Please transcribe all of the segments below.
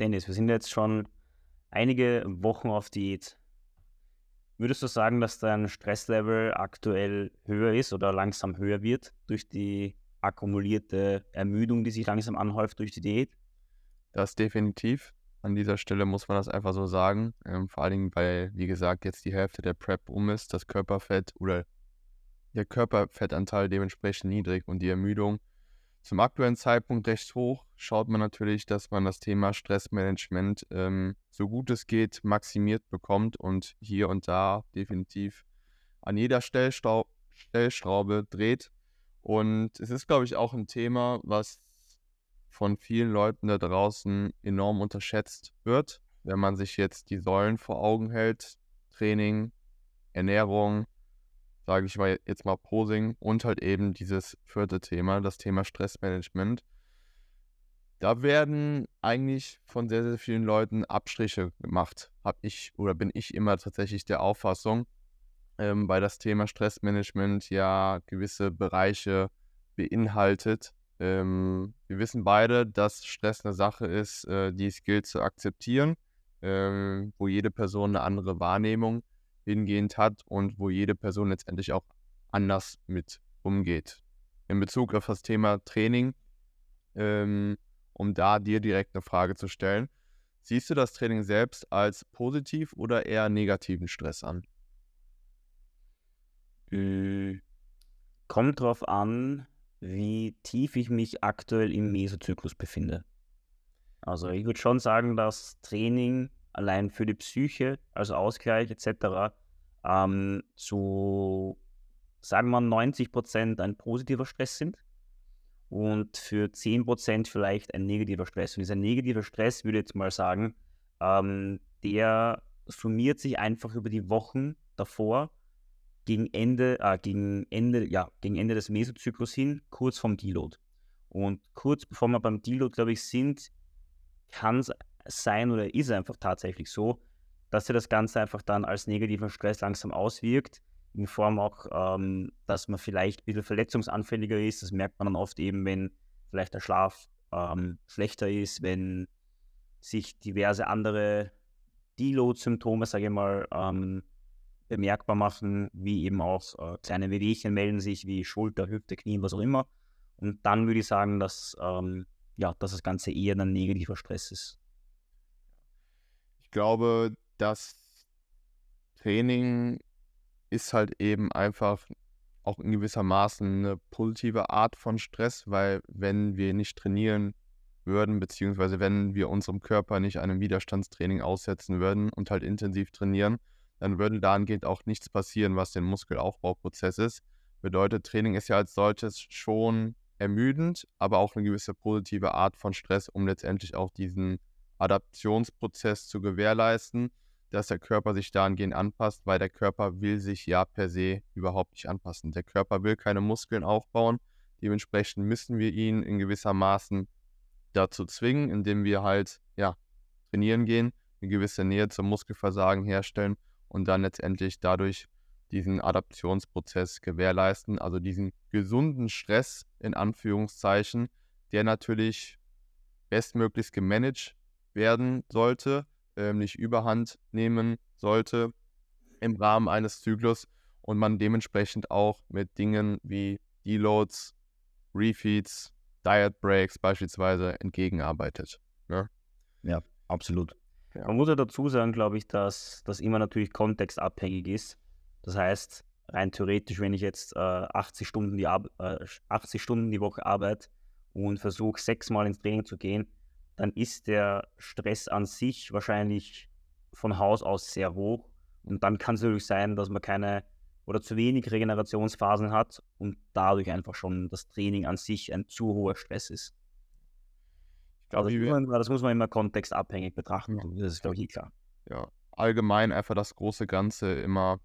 Dennis, wir sind jetzt schon einige Wochen auf Diät. Würdest du sagen, dass dein Stresslevel aktuell höher ist oder langsam höher wird durch die akkumulierte Ermüdung, die sich langsam anhäuft durch die Diät? Das definitiv. An dieser Stelle muss man das einfach so sagen. Ähm, vor allen Dingen, weil, wie gesagt, jetzt die Hälfte der Prep um ist, das Körperfett oder der Körperfettanteil dementsprechend niedrig und die Ermüdung zum aktuellen Zeitpunkt recht hoch, schaut man natürlich, dass man das Thema Stressmanagement ähm, so gut es geht maximiert bekommt und hier und da definitiv an jeder Stellstrau Stellschraube dreht. Und es ist, glaube ich, auch ein Thema, was von vielen Leuten da draußen enorm unterschätzt wird, wenn man sich jetzt die Säulen vor Augen hält. Training, Ernährung, sage ich mal jetzt mal Posing und halt eben dieses vierte Thema, das Thema Stressmanagement. Da werden eigentlich von sehr, sehr vielen Leuten Abstriche gemacht. Habe ich oder bin ich immer tatsächlich der Auffassung, ähm, weil das Thema Stressmanagement ja gewisse Bereiche beinhaltet. Ähm, wir wissen beide, dass Stress eine Sache ist, äh, die es gilt zu akzeptieren, ähm, wo jede Person eine andere Wahrnehmung hingehend hat und wo jede Person letztendlich auch anders mit umgeht. In Bezug auf das Thema Training, ähm, um da dir direkt eine Frage zu stellen, siehst du das Training selbst als positiv oder eher negativen Stress an? Hm, kommt drauf an, wie tief ich mich aktuell im Mesozyklus befinde. Also ich würde schon sagen, dass Training allein für die Psyche, also Ausgleich etc., ähm, zu, sagen wir 90 Prozent ein positiver Stress sind und für 10 Prozent vielleicht ein negativer Stress. Und dieser negative Stress, würde ich jetzt mal sagen, ähm, der summiert sich einfach über die Wochen davor gegen Ende, äh, gegen Ende, ja, gegen Ende des Mesozyklus hin, kurz vom Deload. Und kurz bevor wir beim Deload, glaube ich, sind, kann es sein oder ist einfach tatsächlich so, dass sich das Ganze einfach dann als negativer Stress langsam auswirkt, in Form auch, ähm, dass man vielleicht ein bisschen verletzungsanfälliger ist. Das merkt man dann oft eben, wenn vielleicht der Schlaf ähm, schlechter ist, wenn sich diverse andere Deload-Symptome, sage ich mal, ähm, bemerkbar machen, wie eben auch äh, kleine Wehwehchen melden sich, wie Schulter, Hüfte, Knie, was auch immer. Und dann würde ich sagen, dass, ähm, ja, dass das Ganze eher ein negativer Stress ist glaube, das Training ist halt eben einfach auch in gewisser Maßen eine positive Art von Stress, weil wenn wir nicht trainieren würden, beziehungsweise wenn wir unserem Körper nicht einem Widerstandstraining aussetzen würden und halt intensiv trainieren, dann würde dahingehend auch nichts passieren, was den Muskelaufbauprozess ist. Bedeutet, Training ist ja als solches schon ermüdend, aber auch eine gewisse positive Art von Stress, um letztendlich auch diesen Adaptionsprozess zu gewährleisten, dass der Körper sich dahingehend anpasst, weil der Körper will sich ja per se überhaupt nicht anpassen. Der Körper will keine Muskeln aufbauen. Dementsprechend müssen wir ihn in gewisser Maßen dazu zwingen, indem wir halt ja trainieren gehen, eine gewisse Nähe zum Muskelversagen herstellen und dann letztendlich dadurch diesen Adaptionsprozess gewährleisten, also diesen gesunden Stress in Anführungszeichen, der natürlich bestmöglichst gemanagt werden sollte, ähm, nicht überhand nehmen sollte im Rahmen eines Zyklus und man dementsprechend auch mit Dingen wie Deloads, Refeeds, Diet Breaks beispielsweise entgegenarbeitet. Ne? Ja, absolut. Ja. Man muss ja dazu sagen, glaube ich, dass das immer natürlich kontextabhängig ist. Das heißt, rein theoretisch, wenn ich jetzt äh, 80, Stunden die Ar äh, 80 Stunden die Woche arbeite und versuche sechsmal ins Training zu gehen, dann ist der Stress an sich wahrscheinlich von Haus aus sehr hoch. Und dann kann es natürlich sein, dass man keine oder zu wenig Regenerationsphasen hat und dadurch einfach schon das Training an sich ein zu hoher Stress ist. Ich glaube, also, das, das, muss man immer kontextabhängig betrachten. Ja. Das ist, glaube ich, eh klar. Ja, allgemein einfach das große Ganze immer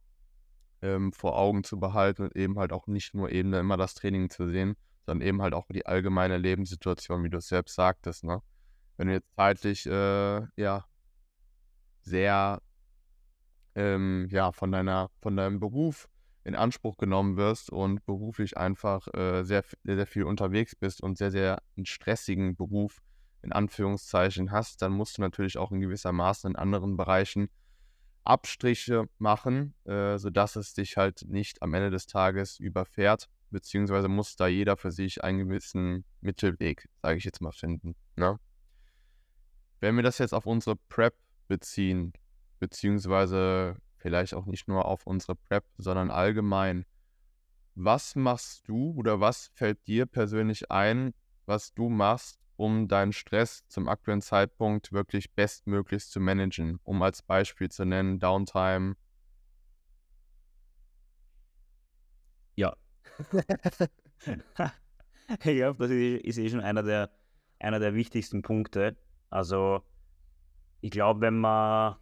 ähm, vor Augen zu behalten und eben halt auch nicht nur eben immer das Training zu sehen, sondern eben halt auch die allgemeine Lebenssituation, wie du es selbst sagtest. Ne? Wenn du jetzt zeitlich äh, ja sehr ähm, ja von deiner von deinem Beruf in Anspruch genommen wirst und beruflich einfach äh, sehr, sehr sehr viel unterwegs bist und sehr sehr einen stressigen Beruf in Anführungszeichen hast, dann musst du natürlich auch in gewisser Maßen in anderen Bereichen Abstriche machen, äh, sodass es dich halt nicht am Ende des Tages überfährt, beziehungsweise muss da jeder für sich einen gewissen Mittelweg, sage ich jetzt mal, finden. Ne? Wenn wir das jetzt auf unsere Prep beziehen, beziehungsweise vielleicht auch nicht nur auf unsere Prep, sondern allgemein, was machst du oder was fällt dir persönlich ein, was du machst, um deinen Stress zum aktuellen Zeitpunkt wirklich bestmöglich zu managen? Um als Beispiel zu nennen, Downtime. Ja. ich glaube, das ist eh schon einer der, einer der wichtigsten Punkte. Also, ich glaube, wenn man,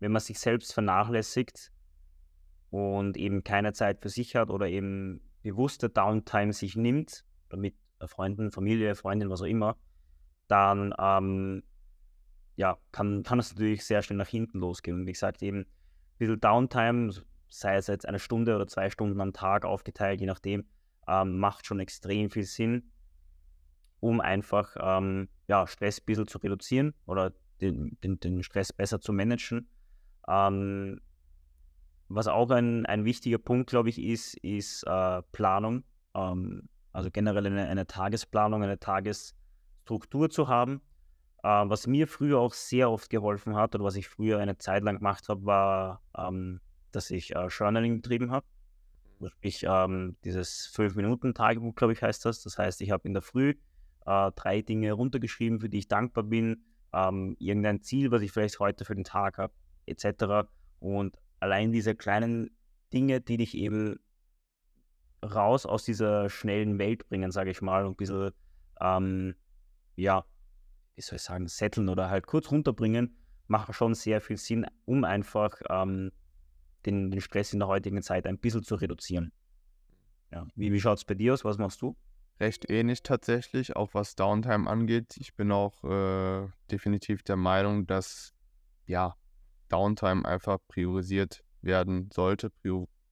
wenn man sich selbst vernachlässigt und eben keine Zeit für sich hat oder eben bewusste Downtime sich nimmt, mit Freunden, Familie, Freundin, was auch immer, dann ähm, ja, kann, kann es natürlich sehr schnell nach hinten losgehen. Und wie gesagt, eben ein bisschen Downtime, sei es jetzt eine Stunde oder zwei Stunden am Tag aufgeteilt, je nachdem, ähm, macht schon extrem viel Sinn, um einfach ähm, ja, Stress ein bisschen zu reduzieren oder den, den, den Stress besser zu managen. Ähm, was auch ein, ein wichtiger Punkt, glaube ich, ist, ist äh, Planung. Ähm, also generell eine, eine Tagesplanung, eine Tages- Struktur zu haben. Äh, was mir früher auch sehr oft geholfen hat oder was ich früher eine Zeit lang gemacht habe, war, ähm, dass ich äh, Journaling betrieben habe. Mhm. Sprich, ähm, dieses 5-Minuten-Tagebuch, glaube ich, heißt das. Das heißt, ich habe in der Früh äh, drei Dinge runtergeschrieben, für die ich dankbar bin, ähm, irgendein Ziel, was ich vielleicht heute für den Tag habe, etc. Und allein diese kleinen Dinge, die dich eben raus aus dieser schnellen Welt bringen, sage ich mal, und ein bisschen ähm, ja, wie soll ich sagen, setteln oder halt kurz runterbringen, machen schon sehr viel Sinn, um einfach ähm, den, den Stress in der heutigen Zeit ein bisschen zu reduzieren. Ja. Wie, wie schaut es bei dir aus? Was machst du? Recht ähnlich tatsächlich, auch was Downtime angeht. Ich bin auch äh, definitiv der Meinung, dass ja, Downtime einfach priorisiert werden sollte,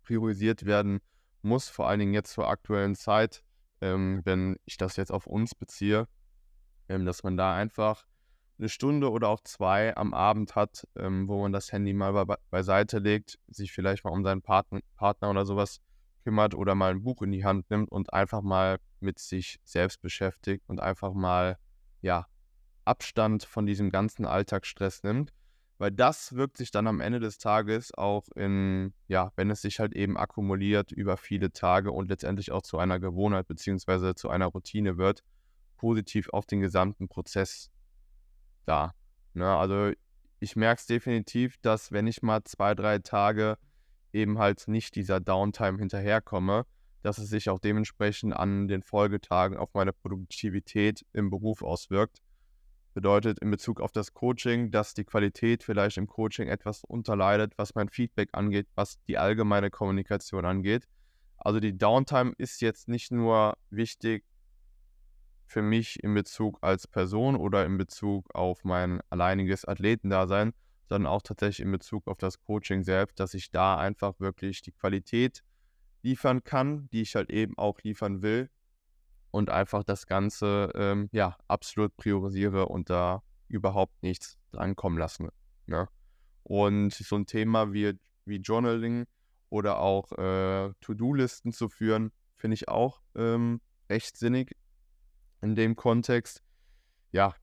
priorisiert werden muss, vor allen Dingen jetzt zur aktuellen Zeit. Ähm, wenn ich das jetzt auf uns beziehe, ähm, dass man da einfach eine Stunde oder auch zwei am Abend hat, ähm, wo man das Handy mal be beiseite legt, sich vielleicht mal um seinen Partner, Partner oder sowas kümmert oder mal ein Buch in die Hand nimmt und einfach mal mit sich selbst beschäftigt und einfach mal, ja, Abstand von diesem ganzen Alltagsstress nimmt. Weil das wirkt sich dann am Ende des Tages auch in, ja, wenn es sich halt eben akkumuliert über viele Tage und letztendlich auch zu einer Gewohnheit beziehungsweise zu einer Routine wird, positiv auf den gesamten Prozess da. Ne? Also ich merke es definitiv, dass wenn ich mal zwei, drei Tage eben halt nicht dieser Downtime hinterherkomme, dass es sich auch dementsprechend an den Folgetagen auf meine Produktivität im Beruf auswirkt. Bedeutet in Bezug auf das Coaching, dass die Qualität vielleicht im Coaching etwas unterleidet, was mein Feedback angeht, was die allgemeine Kommunikation angeht. Also die Downtime ist jetzt nicht nur wichtig für mich in Bezug als Person oder in Bezug auf mein alleiniges Athletendasein, sondern auch tatsächlich in Bezug auf das Coaching selbst, dass ich da einfach wirklich die Qualität liefern kann, die ich halt eben auch liefern will und einfach das Ganze ähm, ja absolut priorisiere und da überhaupt nichts drankommen lassen. Ne? Und so ein Thema wie, wie Journaling oder auch äh, To-Do-Listen zu führen, finde ich auch ähm, recht sinnig in dem Kontext. Ja,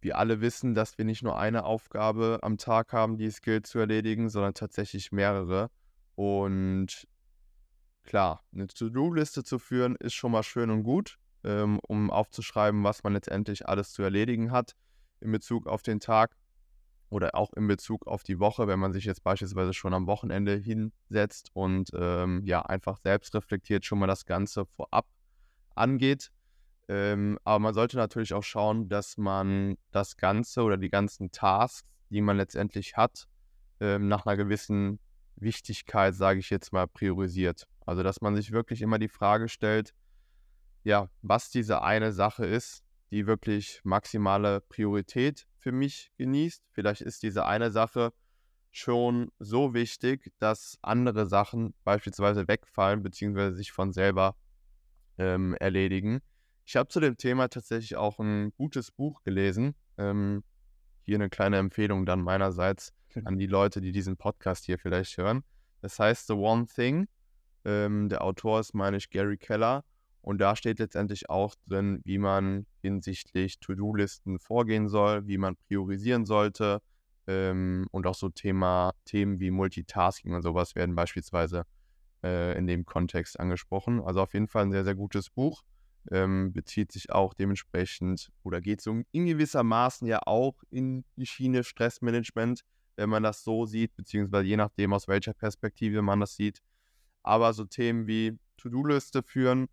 wir alle wissen, dass wir nicht nur eine Aufgabe am Tag haben, die es gilt zu erledigen, sondern tatsächlich mehrere. Und klar, eine To-Do-Liste zu führen ist schon mal schön und gut, ähm, um aufzuschreiben, was man letztendlich alles zu erledigen hat in Bezug auf den Tag oder auch in Bezug auf die Woche, wenn man sich jetzt beispielsweise schon am Wochenende hinsetzt und ähm, ja einfach selbst reflektiert schon mal das Ganze vorab angeht. Ähm, aber man sollte natürlich auch schauen, dass man das Ganze oder die ganzen Tasks, die man letztendlich hat, ähm, nach einer gewissen Wichtigkeit, sage ich jetzt mal, priorisiert. Also, dass man sich wirklich immer die Frage stellt, ja, was diese eine Sache ist, die wirklich maximale Priorität für mich genießt. Vielleicht ist diese eine Sache schon so wichtig, dass andere Sachen beispielsweise wegfallen bzw. sich von selber ähm, erledigen Ich habe zu dem Thema tatsächlich auch ein gutes Buch gelesen. Ähm, hier eine kleine Empfehlung dann meinerseits an die Leute, die diesen Podcast hier vielleicht hören. Das heißt The One Thing. Ähm, der Autor ist, meine ich, Gary Keller. Und da steht letztendlich auch drin, wie man hinsichtlich To-Do-Listen vorgehen soll, wie man priorisieren sollte. Ähm, und auch so Thema, Themen wie Multitasking und sowas werden beispielsweise äh, in dem Kontext angesprochen. Also auf jeden Fall ein sehr, sehr gutes Buch. Ähm, bezieht sich auch dementsprechend oder geht so in gewissermaßen ja auch in die Schiene Stressmanagement, wenn man das so sieht, beziehungsweise je nachdem, aus welcher Perspektive man das sieht. Aber so Themen wie To-Do-Liste führen,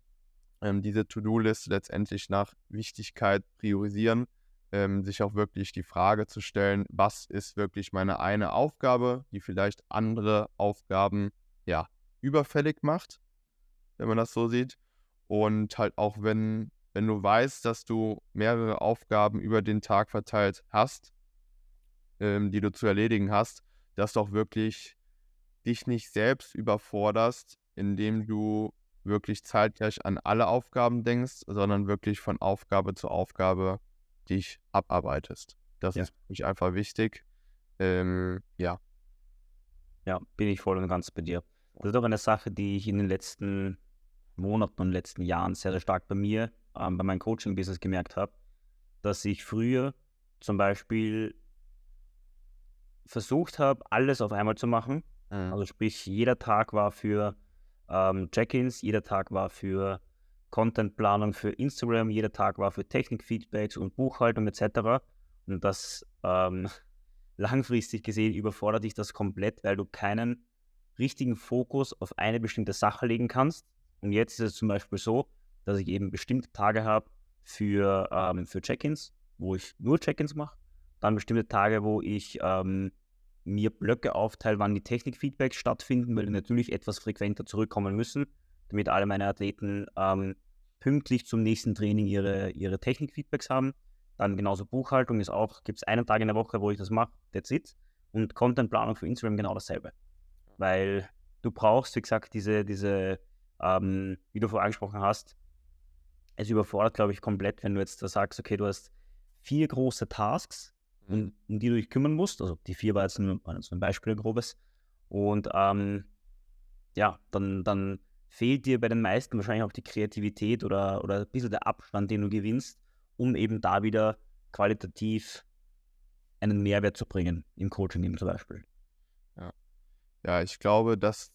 ähm, diese To-Do-Liste letztendlich nach Wichtigkeit priorisieren, ähm, sich auch wirklich die Frage zu stellen, was ist wirklich meine eine Aufgabe, die vielleicht andere Aufgaben ja überfällig macht, wenn man das so sieht. Und halt auch wenn, wenn du weißt, dass du mehrere Aufgaben über den Tag verteilt hast, ähm, die du zu erledigen hast, dass du auch wirklich dich nicht selbst überforderst, indem du wirklich zeitgleich an alle Aufgaben denkst, sondern wirklich von Aufgabe zu Aufgabe dich abarbeitest. Das ja. ist für mich einfach wichtig. Ähm, ja. Ja, bin ich voll und ganz bei dir. Das ist auch eine Sache, die ich in den letzten Monaten und letzten Jahren sehr, sehr stark bei mir, ähm, bei meinem Coaching-Business gemerkt habe, dass ich früher zum Beispiel versucht habe, alles auf einmal zu machen. Mhm. Also sprich, jeder Tag war für ähm, Check-ins, jeder Tag war für Contentplanung für Instagram, jeder Tag war für Technikfeedbacks und Buchhaltung etc. Und das ähm, langfristig gesehen überfordert dich das komplett, weil du keinen richtigen Fokus auf eine bestimmte Sache legen kannst. Und jetzt ist es zum Beispiel so, dass ich eben bestimmte Tage habe für, ähm, für Check-ins, wo ich nur Check-ins mache. Dann bestimmte Tage, wo ich ähm, mir Blöcke aufteile, wann die Technikfeedbacks stattfinden, weil die natürlich etwas frequenter zurückkommen müssen, damit alle meine Athleten ähm, pünktlich zum nächsten Training ihre, ihre Technikfeedbacks haben. Dann genauso Buchhaltung ist auch, gibt es einen Tag in der Woche, wo ich das mache, that's it. Und Contentplanung für Instagram genau dasselbe. Weil du brauchst, wie gesagt, diese, diese ähm, wie du vorher angesprochen hast, es überfordert, glaube ich, komplett, wenn du jetzt da sagst, okay, du hast vier große Tasks, um, um die du dich kümmern musst. Also die vier war jetzt nur so ein Beispiel, grobes. Und ähm, ja, dann, dann fehlt dir bei den meisten wahrscheinlich auch die Kreativität oder, oder ein bisschen der Abstand, den du gewinnst, um eben da wieder qualitativ einen Mehrwert zu bringen, im Coaching eben zum Beispiel. Ja, ja ich glaube, dass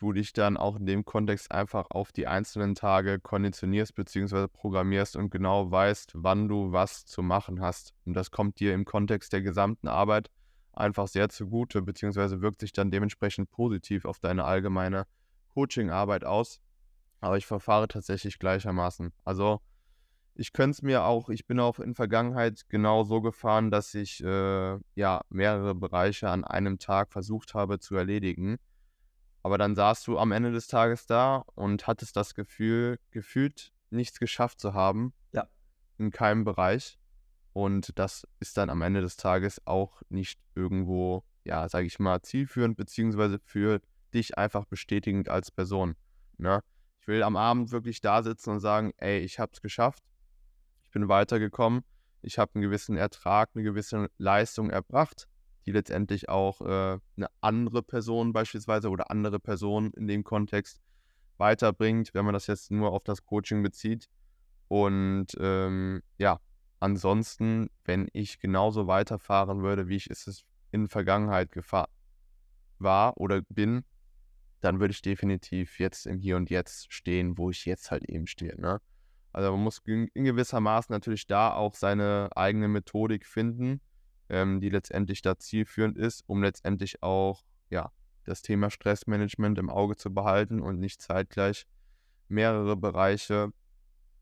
du dich dann auch in dem Kontext einfach auf die einzelnen Tage konditionierst bzw. programmierst und genau weißt, wann du was zu machen hast. Und das kommt dir im Kontext der gesamten Arbeit einfach sehr zugute, beziehungsweise wirkt sich dann dementsprechend positiv auf deine allgemeine Coaching-Arbeit aus. Aber ich verfahre tatsächlich gleichermaßen. Also ich könnte es mir auch, ich bin auch in Vergangenheit genau so gefahren, dass ich äh, ja mehrere Bereiche an einem Tag versucht habe zu erledigen aber dann saßt du am Ende des Tages da und hattest das Gefühl, gefühlt nichts geschafft zu haben. Ja. In keinem Bereich. Und das ist dann am Ende des Tages auch nicht irgendwo, ja, sage ich mal, zielführend, beziehungsweise für dich einfach bestätigend als Person. Ne? Ich will am Abend wirklich da sitzen und sagen, ey, ich habe es geschafft, ich bin weitergekommen, ich habe einen gewissen Ertrag, eine gewisse Leistung erbracht die letztendlich auch äh, eine andere Person beispielsweise oder andere Personen in dem Kontext weiterbringt, wenn man das jetzt nur auf das Coaching bezieht. Und ähm, ja, ansonsten, wenn ich genauso weiterfahren würde, wie ich es in Vergangenheit gefahren war oder bin, dann würde ich definitiv jetzt im Hier und Jetzt stehen, wo ich jetzt halt eben stehe. Ne? Also man muss in gewisser Maßen natürlich da auch seine eigene Methodik finden ähm, die letztendlich da zielführend ist, um letztendlich auch ja, das Thema Stressmanagement im Auge zu behalten und nicht zeitgleich mehrere Bereiche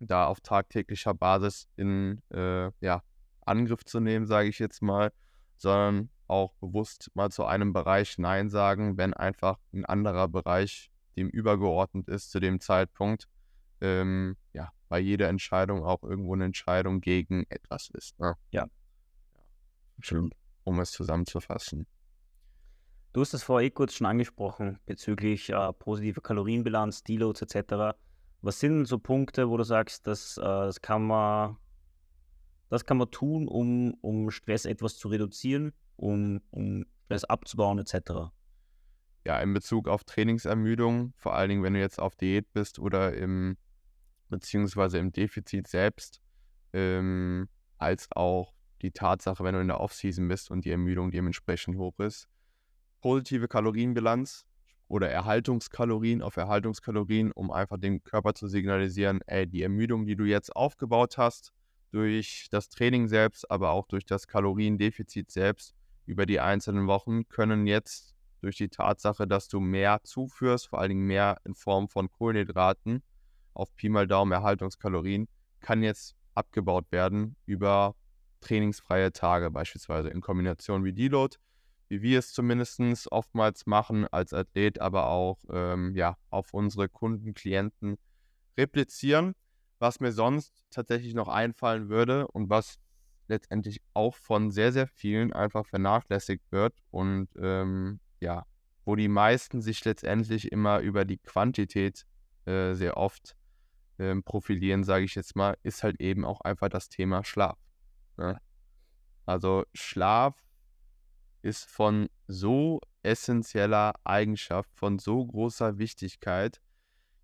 da auf tagtäglicher Basis in äh, ja, Angriff zu nehmen, sage ich jetzt mal, sondern auch bewusst mal zu einem Bereich Nein sagen, wenn einfach ein anderer Bereich dem übergeordnet ist zu dem Zeitpunkt. Ähm, ja, bei jeder Entscheidung auch irgendwo eine Entscheidung gegen etwas ist. Ne? Ja. Um es zusammenzufassen. Du hast es vorher eh kurz schon angesprochen bezüglich äh, positiver Kalorienbilanz, Deloads etc. Was sind so Punkte, wo du sagst, das, äh, das kann man, das kann man tun, um, um Stress etwas zu reduzieren, um, um Stress abzubauen, etc.? Ja, in Bezug auf Trainingsermüdung, vor allen Dingen, wenn du jetzt auf Diät bist oder im, beziehungsweise im Defizit selbst, ähm, als auch die Tatsache, wenn du in der Offseason bist und die Ermüdung dementsprechend hoch ist. Positive Kalorienbilanz oder Erhaltungskalorien auf Erhaltungskalorien, um einfach dem Körper zu signalisieren, ey, die Ermüdung, die du jetzt aufgebaut hast, durch das Training selbst, aber auch durch das Kaloriendefizit selbst über die einzelnen Wochen, können jetzt durch die Tatsache, dass du mehr zuführst, vor allen Dingen mehr in Form von Kohlenhydraten, auf Pi mal Daumen Erhaltungskalorien, kann jetzt abgebaut werden über trainingsfreie Tage beispielsweise in Kombination wie Deload, wie wir es zumindest oftmals machen als Athlet, aber auch ähm, ja, auf unsere Kunden, Klienten replizieren. Was mir sonst tatsächlich noch einfallen würde und was letztendlich auch von sehr, sehr vielen einfach vernachlässigt wird und ähm, ja, wo die meisten sich letztendlich immer über die Quantität äh, sehr oft ähm, profilieren, sage ich jetzt mal, ist halt eben auch einfach das Thema Schlaf. Ne? Also Schlaf ist von so essentieller Eigenschaft, von so großer Wichtigkeit.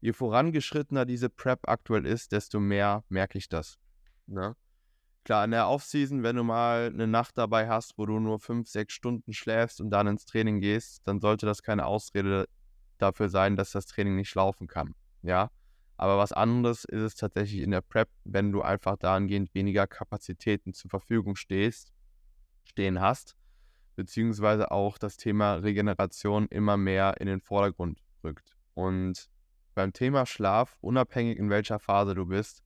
Je vorangeschrittener diese Prep aktuell ist, desto mehr merke ich das. Ne? Klar, in der Offseason, wenn du mal eine Nacht dabei hast, wo du nur fünf, sechs Stunden schläfst und dann ins Training gehst, dann sollte das keine Ausrede dafür sein, dass das Training nicht laufen kann. Ja, aber was anderes ist es tatsächlich in der Prep, wenn du einfach dahingehend weniger Kapazitäten zur Verfügung stehst, stehen hast, beziehungsweise auch das Thema Regeneration immer mehr in den Vordergrund rückt. Und beim Thema Schlaf, unabhängig in welcher Phase du bist,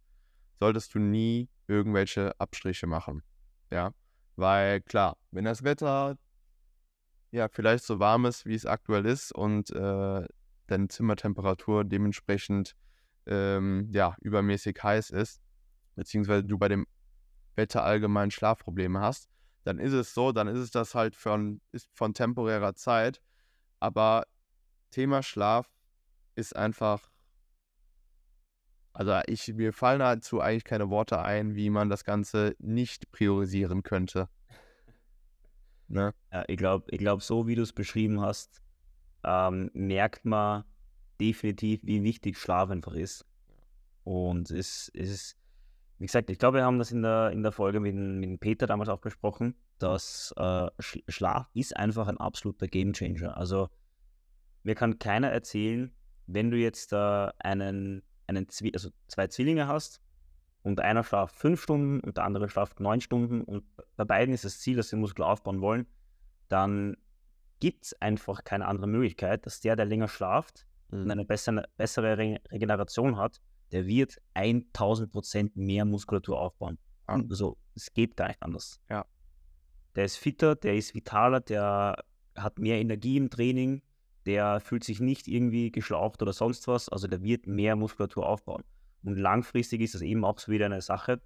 solltest du nie irgendwelche Abstriche machen. Ja, weil klar, wenn das Wetter ja vielleicht so warm ist, wie es aktuell ist und äh, deine Zimmertemperatur dementsprechend ähm, ja, übermäßig heiß ist, beziehungsweise du bei dem Wetter allgemein Schlafprobleme hast, dann ist es so, dann ist es das halt von, ist von temporärer Zeit. Aber Thema Schlaf ist einfach, also ich, mir fallen dazu eigentlich keine Worte ein, wie man das Ganze nicht priorisieren könnte. Ne? Ja, ich glaube, ich glaub, so wie du es beschrieben hast, ähm, merkt man, definitiv, wie wichtig Schlaf einfach ist. Und es, es ist, wie gesagt, ich glaube, wir haben das in der, in der Folge mit, mit Peter damals auch besprochen, dass äh, Schlaf ist einfach ein absoluter Gamechanger. Also mir kann keiner erzählen, wenn du jetzt äh, einen, einen Zwi also zwei Zwillinge hast und einer schlaft fünf Stunden und der andere schlaft neun Stunden und bei beiden ist das Ziel, dass sie Muskel aufbauen wollen, dann gibt es einfach keine andere Möglichkeit, dass der, der länger schlaft, mhm. und eine bessere, bessere Re Regeneration hat, der wird 1000 Prozent mehr Muskulatur aufbauen. Ja. Also es geht gar nicht anders. Ja. Der ist fitter, der ist vitaler, der hat mehr Energie im Training, der fühlt sich nicht irgendwie geschlaucht oder sonst was, also der wird mehr Muskulatur aufbauen. Und langfristig ist das eben auch so wieder eine Sache,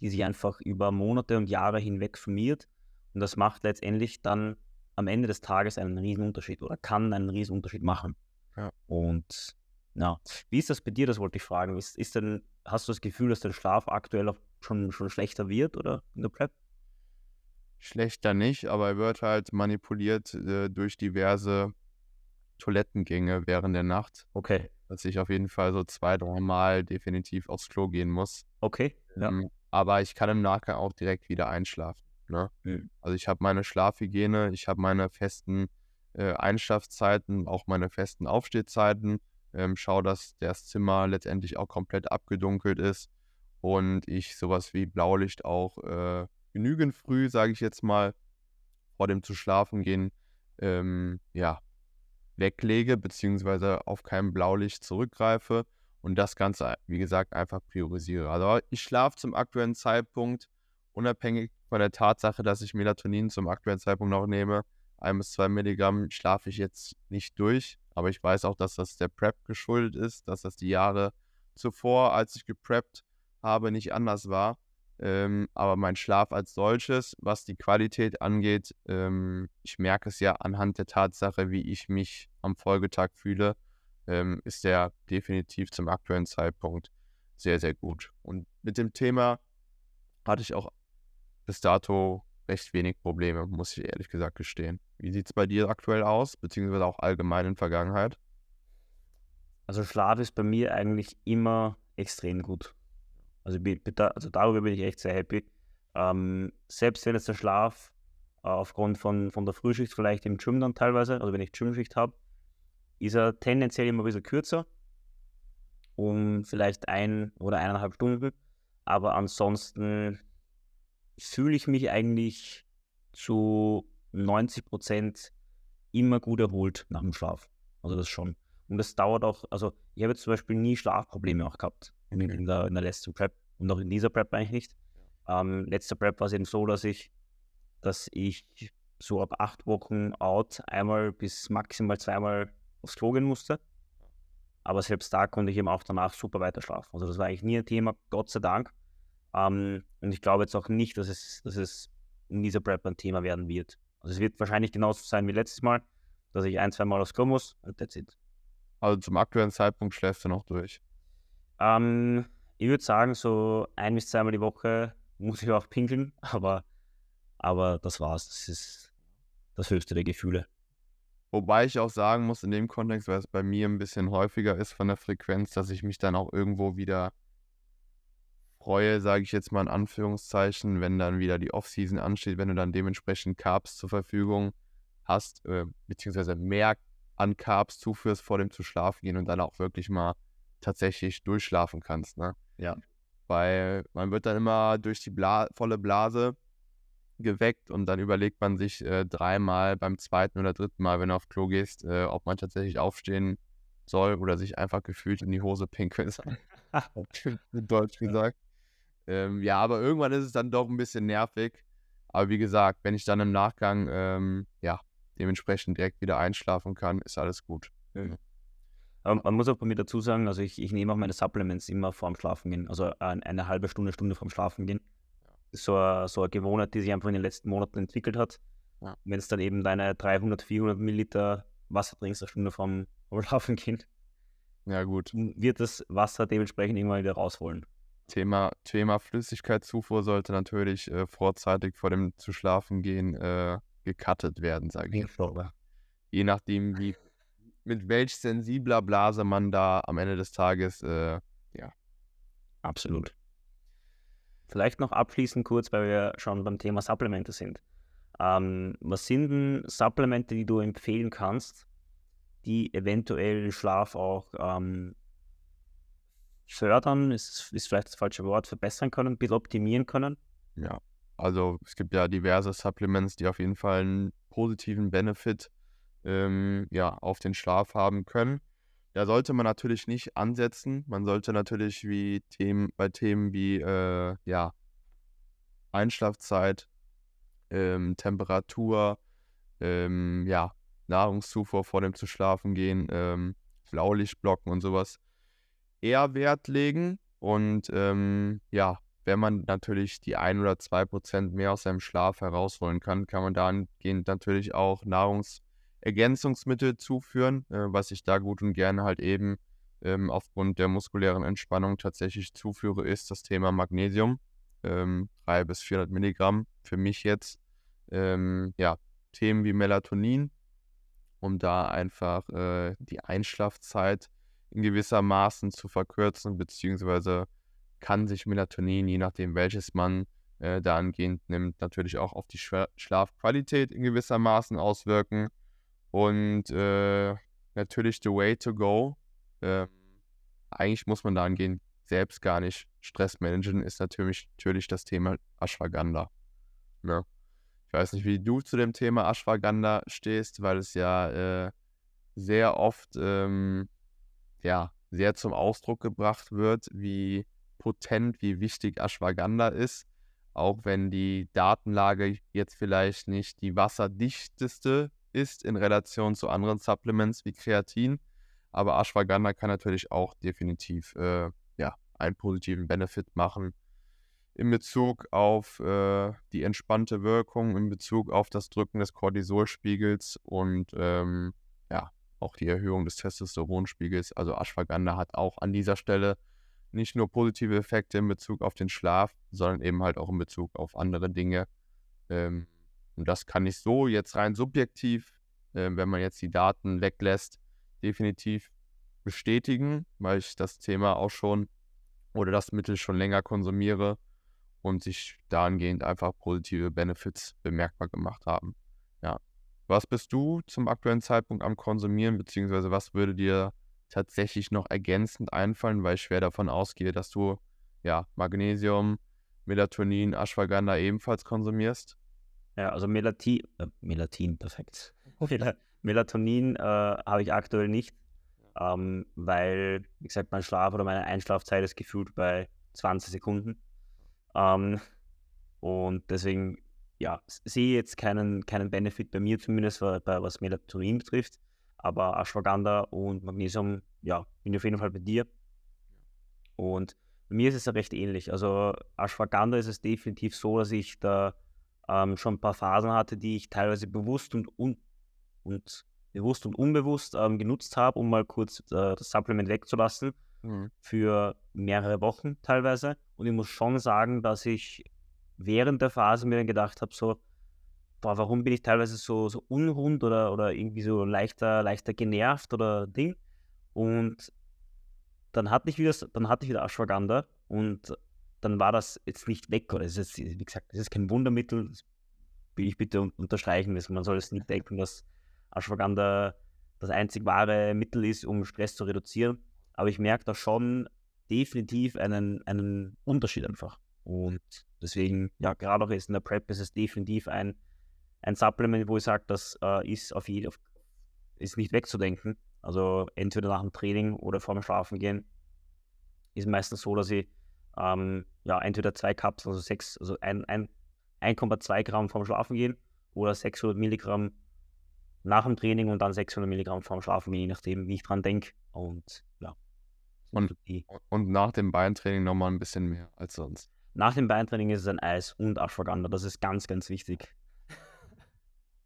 die sich einfach über Monate und Jahre hinweg summiert. Und das macht letztendlich dann am Ende des Tages einen Riesenunterschied oder kann einen Riesenunterschied machen. Ja. Und ja, wie ist das bei dir? Das wollte ich fragen. Ist, ist denn, hast du das Gefühl, dass dein Schlaf aktuell auch schon, schon schlechter wird oder in der Prep? Schlechter nicht, aber er wird halt manipuliert äh, durch diverse Toilettengänge während der Nacht. Okay. Dass ich auf jeden Fall so zwei, drei Mal definitiv aufs Klo gehen muss. Okay. Ja. Ähm, aber ich kann im Nachgang auch direkt wieder einschlafen. Ne? Mhm. Also ich habe meine Schlafhygiene, ich habe meine festen äh, Einschlafzeiten, auch meine festen Aufstehzeiten. Ähm, schaue, dass das Zimmer letztendlich auch komplett abgedunkelt ist und ich sowas wie Blaulicht auch äh, genügend früh, sage ich jetzt mal, vor dem zu schlafen gehen, ähm, ja, weglege, beziehungsweise auf kein Blaulicht zurückgreife und das Ganze, wie gesagt, einfach priorisiere. Also ich schlafe zum aktuellen Zeitpunkt, unabhängig von der Tatsache, dass ich Melatonin zum aktuellen Zeitpunkt noch nehme, ein bis zwei Milligramm schlafe ich jetzt nicht durch. Aber ich weiß auch, dass das der Prep geschuldet ist, dass das die Jahre zuvor, als ich gepreppt habe, nicht anders war. Ähm, aber mein Schlaf als solches, was die Qualität angeht, ähm, ich merke es ja anhand der Tatsache, wie ich mich am Folgetag fühle, ähm, ist der definitiv zum aktuellen Zeitpunkt sehr, sehr gut. Und mit dem Thema hatte ich auch bis dato recht wenig Probleme, muss ich ehrlich gesagt gestehen. Wie sieht es bei dir aktuell aus, beziehungsweise auch allgemein in Vergangenheit? Also Schlaf ist bei mir eigentlich immer extrem gut. Also, also darüber bin ich echt sehr happy. Ähm, selbst wenn jetzt der Schlaf äh, aufgrund von, von der Frühschicht vielleicht im Gym dann teilweise, also wenn ich Gymschicht habe, ist er tendenziell immer ein bisschen kürzer, um vielleicht ein oder eineinhalb Stunden. Aber ansonsten fühle ich mich eigentlich zu 90 Prozent immer gut erholt nach dem Schlaf. Also das schon. Und das dauert auch, also ich habe jetzt zum Beispiel nie Schlafprobleme auch gehabt in, in, der, in der letzten Prep und auch in dieser Prep eigentlich nicht. Ähm, letzter Prep war es eben so, dass ich, dass ich so ab acht Wochen out einmal bis maximal zweimal aufs Klo gehen musste. Aber selbst da konnte ich eben auch danach super weiter schlafen. Also das war eigentlich nie ein Thema, Gott sei Dank. Ähm, und ich glaube jetzt auch nicht, dass es, dass es in dieser Prep ein Thema werden wird. Also es wird wahrscheinlich genauso sein wie letztes Mal, dass ich ein, zwei Mal aufs Klo muss und that's it. Also zum aktuellen Zeitpunkt schläfst du noch durch? Ähm, ich würde sagen, so ein bis zweimal die Woche muss ich auch pinkeln, aber, aber das war's. Das ist das höchste der Gefühle. Wobei ich auch sagen muss, in dem Kontext, weil es bei mir ein bisschen häufiger ist von der Frequenz, dass ich mich dann auch irgendwo wieder freue, sage ich jetzt mal in Anführungszeichen, wenn dann wieder die Offseason ansteht, wenn du dann dementsprechend Carbs zur Verfügung hast, äh, beziehungsweise mehr an Carbs zuführst vor dem zu schlafen gehen und dann auch wirklich mal tatsächlich durchschlafen kannst. Ne? Ja. Weil man wird dann immer durch die Bla volle Blase geweckt und dann überlegt man sich äh, dreimal beim zweiten oder dritten Mal, wenn du auf Klo gehst, äh, ob man tatsächlich aufstehen soll oder sich einfach gefühlt in die Hose pinkeln soll. Deutsch gesagt. Ähm, ja, aber irgendwann ist es dann doch ein bisschen nervig. Aber wie gesagt, wenn ich dann im Nachgang ähm, ja, dementsprechend direkt wieder einschlafen kann, ist alles gut. Mhm. Aber man muss auch bei mir dazu sagen, also ich, ich nehme auch meine Supplements immer vorm Schlafen gehen, also eine, eine halbe Stunde, Stunde vorm Schlafen gehen. So eine, so eine Gewohnheit, die sich einfach in den letzten Monaten entwickelt hat. Ja. Wenn es dann eben deine 300, 400 Milliliter Wasser trinkst, eine Stunde vorm, vorm Schlafen gehen, ja, gut. wird das Wasser dementsprechend irgendwann wieder rausholen. Thema, Thema Flüssigkeitszufuhr sollte natürlich äh, vorzeitig vor dem zu schlafen gehen äh, gecuttet werden, sage ich. Ja, Je nachdem, wie mit welch sensibler Blase man da am Ende des Tages, äh, ja. Absolut. Vielleicht noch abschließend kurz, weil wir schon beim Thema Supplemente sind. Ähm, was sind denn Supplemente, die du empfehlen kannst, die eventuell Schlaf auch ähm, fördern, ist, ist vielleicht das falsche Wort, verbessern können, ein bisschen optimieren können? Ja, also es gibt ja diverse Supplements, die auf jeden Fall einen positiven Benefit ähm, ja, auf den Schlaf haben können. Da sollte man natürlich nicht ansetzen. Man sollte natürlich wie Themen, bei Themen wie äh, ja, Einschlafzeit, ähm, Temperatur, ähm, ja, Nahrungszufuhr vor dem zu schlafen gehen, ähm, Blaulichtblocken und sowas eher Wert legen. Und ähm, ja, wenn man natürlich die ein oder zwei Prozent mehr aus seinem Schlaf herausholen kann, kann man dahingehend natürlich auch Nahrungs Ergänzungsmittel zuführen, äh, was ich da gut und gerne halt eben ähm, aufgrund der muskulären Entspannung tatsächlich zuführe, ist das Thema Magnesium. Ähm, 300 bis 400 Milligramm für mich jetzt. Ähm, ja, Themen wie Melatonin, um da einfach äh, die Einschlafzeit in gewisser Maßen zu verkürzen, beziehungsweise kann sich Melatonin, je nachdem welches man äh, dahingehend nimmt, natürlich auch auf die Schla Schlafqualität in gewisser Maßen auswirken. Und äh, natürlich the way to go. Äh, eigentlich muss man da angehen, selbst gar nicht Stress managen, ist natürlich, natürlich das Thema Ashwagandha. Ja. Ne? Ich weiß nicht, wie du zu dem Thema Ashwagandha stehst, weil es ja äh, sehr oft ähm, ja, sehr zum Ausdruck gebracht wird, wie potent, wie wichtig Ashwagandha ist. Auch wenn die Datenlage jetzt vielleicht nicht die wasserdichteste ist in Relation zu anderen Supplements wie Kreatin. Aber Ashwagandha kann natürlich auch definitiv äh, ja, einen positiven Benefit machen in Bezug auf äh, die entspannte Wirkung, in Bezug auf das Drücken des Cortisolspiegels und ähm, ja, auch die Erhöhung des Testosteronspiegels. Also Ashwagandha hat auch an dieser Stelle nicht nur positive Effekte in Bezug auf den Schlaf, sondern eben halt auch in Bezug auf andere Dinge. Ähm, und das kann ich so jetzt rein subjektiv, äh, wenn man jetzt die Daten weglässt, definitiv bestätigen, weil ich das Thema auch schon oder das Mittel schon länger konsumiere und sich dahingehend einfach positive Benefits bemerkbar gemacht haben. Ja. Was bist du zum aktuellen Zeitpunkt am Konsumieren, beziehungsweise was würde dir tatsächlich noch ergänzend einfallen, weil ich schwer davon ausgehe, dass du ja Magnesium, Melatonin, Ashwagandha ebenfalls konsumierst? Ja, also Melatin, äh, Melatin, perfekt. Melatonin äh, habe ich aktuell nicht, ähm, weil, wie gesagt, mein Schlaf oder meine Einschlafzeit ist gefühlt bei 20 Sekunden. Ähm, und deswegen, ja, sehe jetzt keinen, keinen Benefit bei mir zumindest, bei, was Melatonin betrifft. Aber Ashwagandha und Magnesium, ja, bin ich auf jeden Fall bei dir. Und bei mir ist es ja recht ähnlich. Also Ashwagandha ist es definitiv so, dass ich da ähm, schon ein paar Phasen hatte, die ich teilweise bewusst und, un und bewusst und unbewusst ähm, genutzt habe, um mal kurz äh, das Supplement wegzulassen. Mhm. Für mehrere Wochen teilweise. Und ich muss schon sagen, dass ich während der Phase mir dann gedacht habe, so, boah, warum bin ich teilweise so, so unrund oder, oder irgendwie so leichter, leichter genervt oder Ding. Und dann hatte ich wieder, dann hatte ich wieder Ashwagandha und dann war das jetzt nicht weg. Oder es ist, wie gesagt, es ist kein Wundermittel, das will ich bitte unterstreichen. Man soll es nicht denken, dass Ashwagandha das einzig wahre Mittel ist, um Stress zu reduzieren. Aber ich merke da schon definitiv einen, einen Unterschied einfach. Und deswegen, ja, gerade auch jetzt in der Prep ist es definitiv ein, ein Supplement, wo ich sage, das äh, ist auf jeden ist nicht wegzudenken. Also entweder nach dem Training oder vor dem Schlafen gehen. Ist meistens so, dass ich ähm, ja, entweder zwei Cups, also sechs, also ein, ein 1,2 Gramm vorm Schlafen gehen oder 600 Milligramm nach dem Training und dann 600 Milligramm vorm Schlafen gehen, je nachdem, wie ich dran denke. Und ja. Und, und nach dem Beintraining nochmal ein bisschen mehr als sonst. Nach dem Beintraining ist es ein Eis und Ashwagandha. Das ist ganz, ganz wichtig.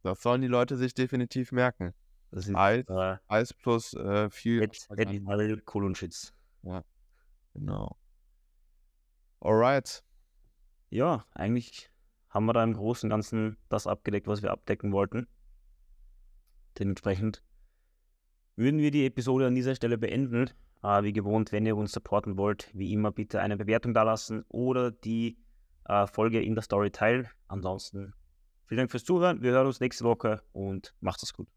Das sollen die Leute sich definitiv merken. Das ist, Eis, äh, Eis plus äh, viel Ashwagandha. Kohlenschütz. Ja, genau. Alright. Ja, eigentlich haben wir da im Großen und Ganzen das abgedeckt, was wir abdecken wollten. Dementsprechend würden wir die Episode an dieser Stelle beenden. Äh, wie gewohnt, wenn ihr uns supporten wollt, wie immer bitte eine Bewertung da lassen oder die äh, Folge in der Story teilen. Ansonsten vielen Dank fürs Zuhören. Wir hören uns nächste Woche und macht es gut.